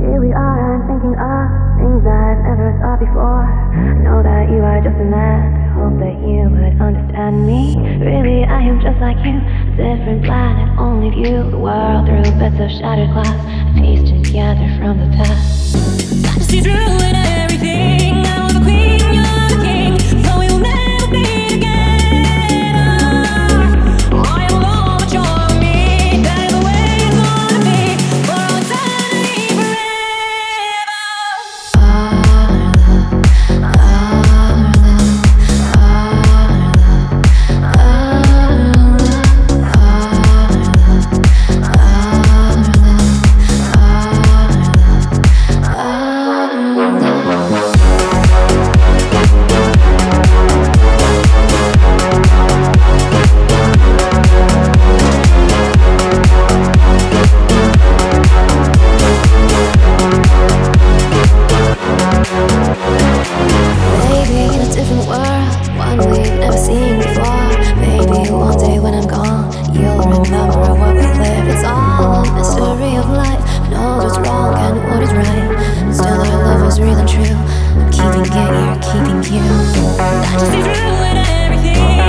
Here we are, I'm thinking of things I've never thought before. Know that you are just a man. Hope that you would understand me. Really, I am just like you, different planet, only view the world through bits of shattered glass, pieced together from the past. I see through never seen before. Maybe one day when I'm gone, you'll remember what we lived. It's all a mystery of life. Know what's wrong and what is right. Still, our love is real and true. I'm keeping it, you're keeping you. I just see through